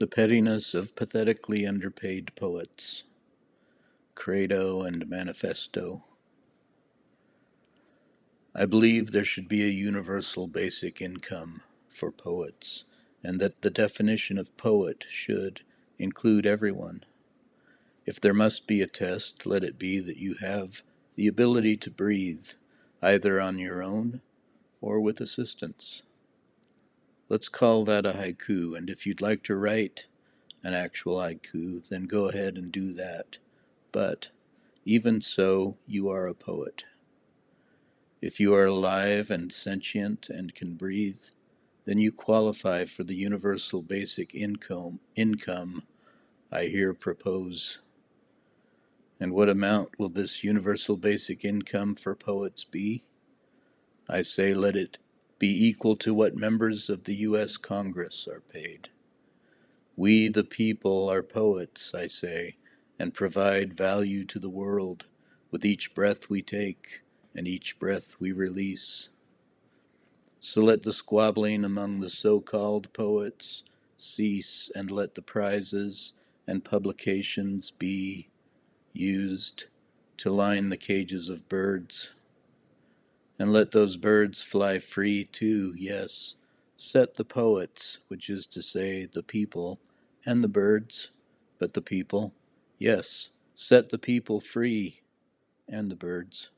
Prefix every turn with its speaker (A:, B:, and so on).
A: The pettiness of pathetically underpaid poets. Credo and Manifesto. I believe there should be a universal basic income for poets, and that the definition of poet should include everyone. If there must be a test, let it be that you have the ability to breathe, either on your own or with assistance. Let's call that a haiku, and if you'd like to write an actual haiku, then go ahead and do that. But even so, you are a poet. If you are alive and sentient and can breathe, then you qualify for the universal basic income, income I here propose. And what amount will this universal basic income for poets be? I say let it be equal to what members of the U.S. Congress are paid. We, the people, are poets, I say, and provide value to the world with each breath we take and each breath we release. So let the squabbling among the so called poets cease, and let the prizes and publications be used to line the cages of birds and let those birds fly free too, yes. Set the poets, which is to say, the people, and the birds, but the people, yes, set the people free, and the birds.